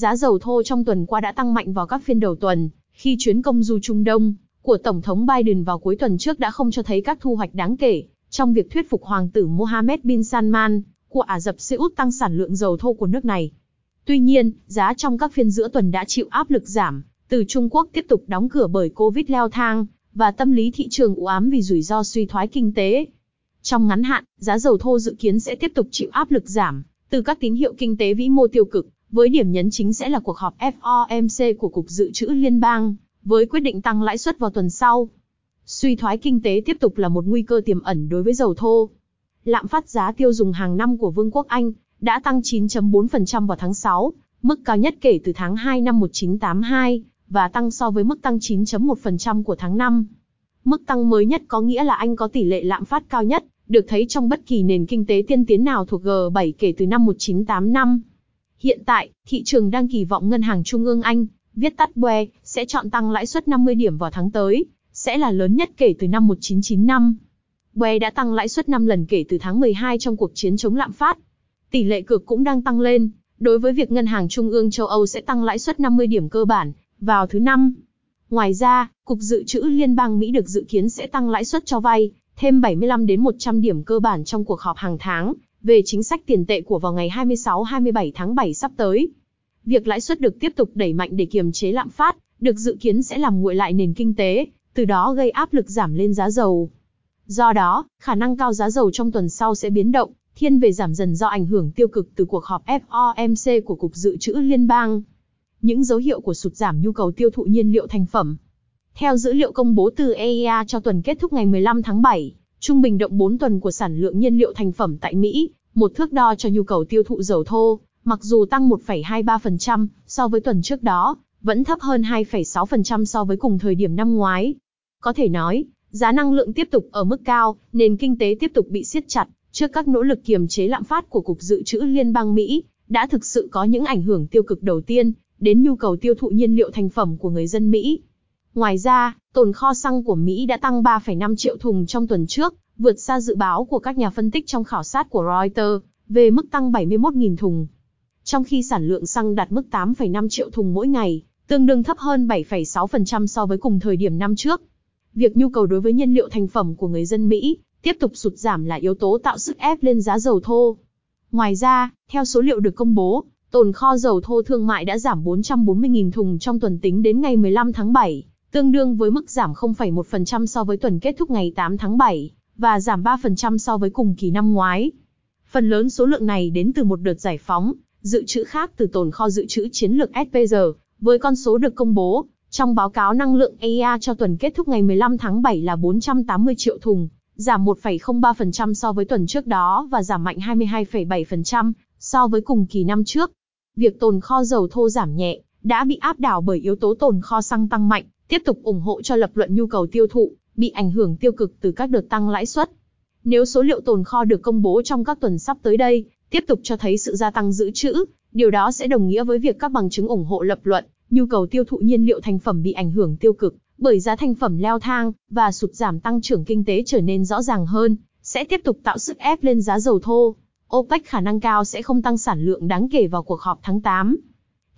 giá dầu thô trong tuần qua đã tăng mạnh vào các phiên đầu tuần, khi chuyến công du Trung Đông của Tổng thống Biden vào cuối tuần trước đã không cho thấy các thu hoạch đáng kể trong việc thuyết phục Hoàng tử Mohammed bin Salman của Ả Rập Xê Út tăng sản lượng dầu thô của nước này. Tuy nhiên, giá trong các phiên giữa tuần đã chịu áp lực giảm, từ Trung Quốc tiếp tục đóng cửa bởi Covid leo thang, và tâm lý thị trường u ám vì rủi ro suy thoái kinh tế. Trong ngắn hạn, giá dầu thô dự kiến sẽ tiếp tục chịu áp lực giảm, từ các tín hiệu kinh tế vĩ mô tiêu cực, với điểm nhấn chính sẽ là cuộc họp FOMC của Cục Dự trữ Liên bang, với quyết định tăng lãi suất vào tuần sau. Suy thoái kinh tế tiếp tục là một nguy cơ tiềm ẩn đối với dầu thô. Lạm phát giá tiêu dùng hàng năm của Vương quốc Anh đã tăng 9.4% vào tháng 6, mức cao nhất kể từ tháng 2 năm 1982, và tăng so với mức tăng 9.1% của tháng 5. Mức tăng mới nhất có nghĩa là Anh có tỷ lệ lạm phát cao nhất, được thấy trong bất kỳ nền kinh tế tiên tiến nào thuộc G7 kể từ năm 1985. Hiện tại, thị trường đang kỳ vọng Ngân hàng Trung ương Anh, viết tắt BOE, sẽ chọn tăng lãi suất 50 điểm vào tháng tới, sẽ là lớn nhất kể từ năm 1995. BOE đã tăng lãi suất 5 lần kể từ tháng 12 trong cuộc chiến chống lạm phát. Tỷ lệ cược cũng đang tăng lên, đối với việc Ngân hàng Trung ương châu Âu sẽ tăng lãi suất 50 điểm cơ bản vào thứ năm. Ngoài ra, Cục Dự trữ Liên bang Mỹ được dự kiến sẽ tăng lãi suất cho vay thêm 75 đến 100 điểm cơ bản trong cuộc họp hàng tháng về chính sách tiền tệ của vào ngày 26-27 tháng 7 sắp tới. Việc lãi suất được tiếp tục đẩy mạnh để kiềm chế lạm phát, được dự kiến sẽ làm nguội lại nền kinh tế, từ đó gây áp lực giảm lên giá dầu. Do đó, khả năng cao giá dầu trong tuần sau sẽ biến động, thiên về giảm dần do ảnh hưởng tiêu cực từ cuộc họp FOMC của Cục Dự trữ Liên bang. Những dấu hiệu của sụt giảm nhu cầu tiêu thụ nhiên liệu thành phẩm. Theo dữ liệu công bố từ EIA cho tuần kết thúc ngày 15 tháng 7, trung bình động 4 tuần của sản lượng nhiên liệu thành phẩm tại Mỹ, một thước đo cho nhu cầu tiêu thụ dầu thô, mặc dù tăng 1,23% so với tuần trước đó, vẫn thấp hơn 2,6% so với cùng thời điểm năm ngoái. Có thể nói, giá năng lượng tiếp tục ở mức cao, nền kinh tế tiếp tục bị siết chặt, trước các nỗ lực kiềm chế lạm phát của Cục Dự trữ Liên bang Mỹ, đã thực sự có những ảnh hưởng tiêu cực đầu tiên đến nhu cầu tiêu thụ nhiên liệu thành phẩm của người dân Mỹ. Ngoài ra, tồn kho xăng của Mỹ đã tăng 3,5 triệu thùng trong tuần trước, vượt xa dự báo của các nhà phân tích trong khảo sát của Reuters về mức tăng 71.000 thùng. Trong khi sản lượng xăng đạt mức 8,5 triệu thùng mỗi ngày, tương đương thấp hơn 7,6% so với cùng thời điểm năm trước. Việc nhu cầu đối với nhiên liệu thành phẩm của người dân Mỹ tiếp tục sụt giảm là yếu tố tạo sức ép lên giá dầu thô. Ngoài ra, theo số liệu được công bố, tồn kho dầu thô thương mại đã giảm 440.000 thùng trong tuần tính đến ngày 15 tháng 7, tương đương với mức giảm 0,1% so với tuần kết thúc ngày 8 tháng 7, và giảm 3% so với cùng kỳ năm ngoái. Phần lớn số lượng này đến từ một đợt giải phóng, dự trữ khác từ tồn kho dự trữ chiến lược SPG, với con số được công bố trong báo cáo năng lượng EIA cho tuần kết thúc ngày 15 tháng 7 là 480 triệu thùng, giảm 1,03% so với tuần trước đó và giảm mạnh 22,7% so với cùng kỳ năm trước. Việc tồn kho dầu thô giảm nhẹ đã bị áp đảo bởi yếu tố tồn kho xăng tăng mạnh, tiếp tục ủng hộ cho lập luận nhu cầu tiêu thụ bị ảnh hưởng tiêu cực từ các đợt tăng lãi suất. Nếu số liệu tồn kho được công bố trong các tuần sắp tới đây tiếp tục cho thấy sự gia tăng dự trữ, điều đó sẽ đồng nghĩa với việc các bằng chứng ủng hộ lập luận nhu cầu tiêu thụ nhiên liệu thành phẩm bị ảnh hưởng tiêu cực bởi giá thành phẩm leo thang và sụt giảm tăng trưởng kinh tế trở nên rõ ràng hơn, sẽ tiếp tục tạo sức ép lên giá dầu thô. OPEC khả năng cao sẽ không tăng sản lượng đáng kể vào cuộc họp tháng 8.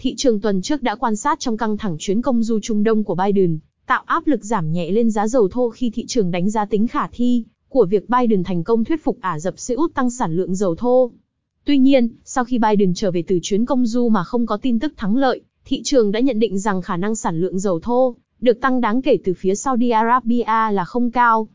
Thị trường tuần trước đã quan sát trong căng thẳng chuyến công du Trung Đông của Biden, tạo áp lực giảm nhẹ lên giá dầu thô khi thị trường đánh giá tính khả thi của việc Biden thành công thuyết phục Ả Rập Xê Út tăng sản lượng dầu thô. Tuy nhiên, sau khi Biden trở về từ chuyến công du mà không có tin tức thắng lợi, thị trường đã nhận định rằng khả năng sản lượng dầu thô được tăng đáng kể từ phía Saudi Arabia là không cao.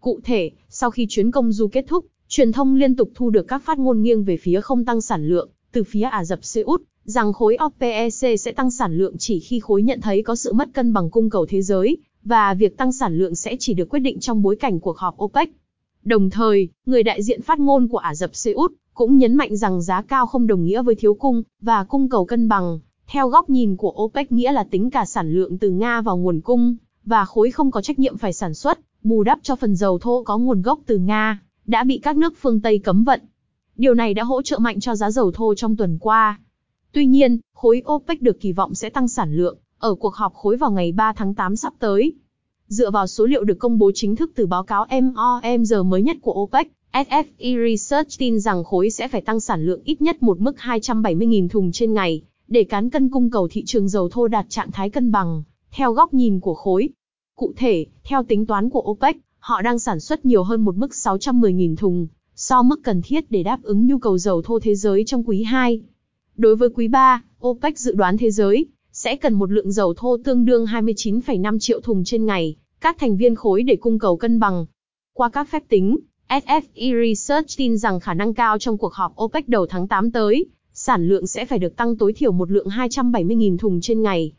Cụ thể, sau khi chuyến công du kết thúc, truyền thông liên tục thu được các phát ngôn nghiêng về phía không tăng sản lượng từ phía Ả Rập Xê Út, rằng khối OPEC sẽ tăng sản lượng chỉ khi khối nhận thấy có sự mất cân bằng cung cầu thế giới, và việc tăng sản lượng sẽ chỉ được quyết định trong bối cảnh cuộc họp OPEC. Đồng thời, người đại diện phát ngôn của Ả Rập Xê Út cũng nhấn mạnh rằng giá cao không đồng nghĩa với thiếu cung, và cung cầu cân bằng. Theo góc nhìn của OPEC nghĩa là tính cả sản lượng từ Nga vào nguồn cung, và khối không có trách nhiệm phải sản xuất, bù đắp cho phần dầu thô có nguồn gốc từ Nga, đã bị các nước phương Tây cấm vận. Điều này đã hỗ trợ mạnh cho giá dầu thô trong tuần qua. Tuy nhiên, khối OPEC được kỳ vọng sẽ tăng sản lượng ở cuộc họp khối vào ngày 3 tháng 8 sắp tới. Dựa vào số liệu được công bố chính thức từ báo cáo MOMG mới nhất của OPEC, SFE Research tin rằng khối sẽ phải tăng sản lượng ít nhất một mức 270.000 thùng trên ngày, để cán cân cung cầu thị trường dầu thô đạt trạng thái cân bằng, theo góc nhìn của khối. Cụ thể, theo tính toán của OPEC, họ đang sản xuất nhiều hơn một mức 610.000 thùng, so mức cần thiết để đáp ứng nhu cầu dầu thô thế giới trong quý 2. Đối với quý 3, OPEC dự đoán thế giới sẽ cần một lượng dầu thô tương đương 29,5 triệu thùng trên ngày, các thành viên khối để cung cầu cân bằng. Qua các phép tính, SFE Research tin rằng khả năng cao trong cuộc họp OPEC đầu tháng 8 tới, sản lượng sẽ phải được tăng tối thiểu một lượng 270.000 thùng trên ngày.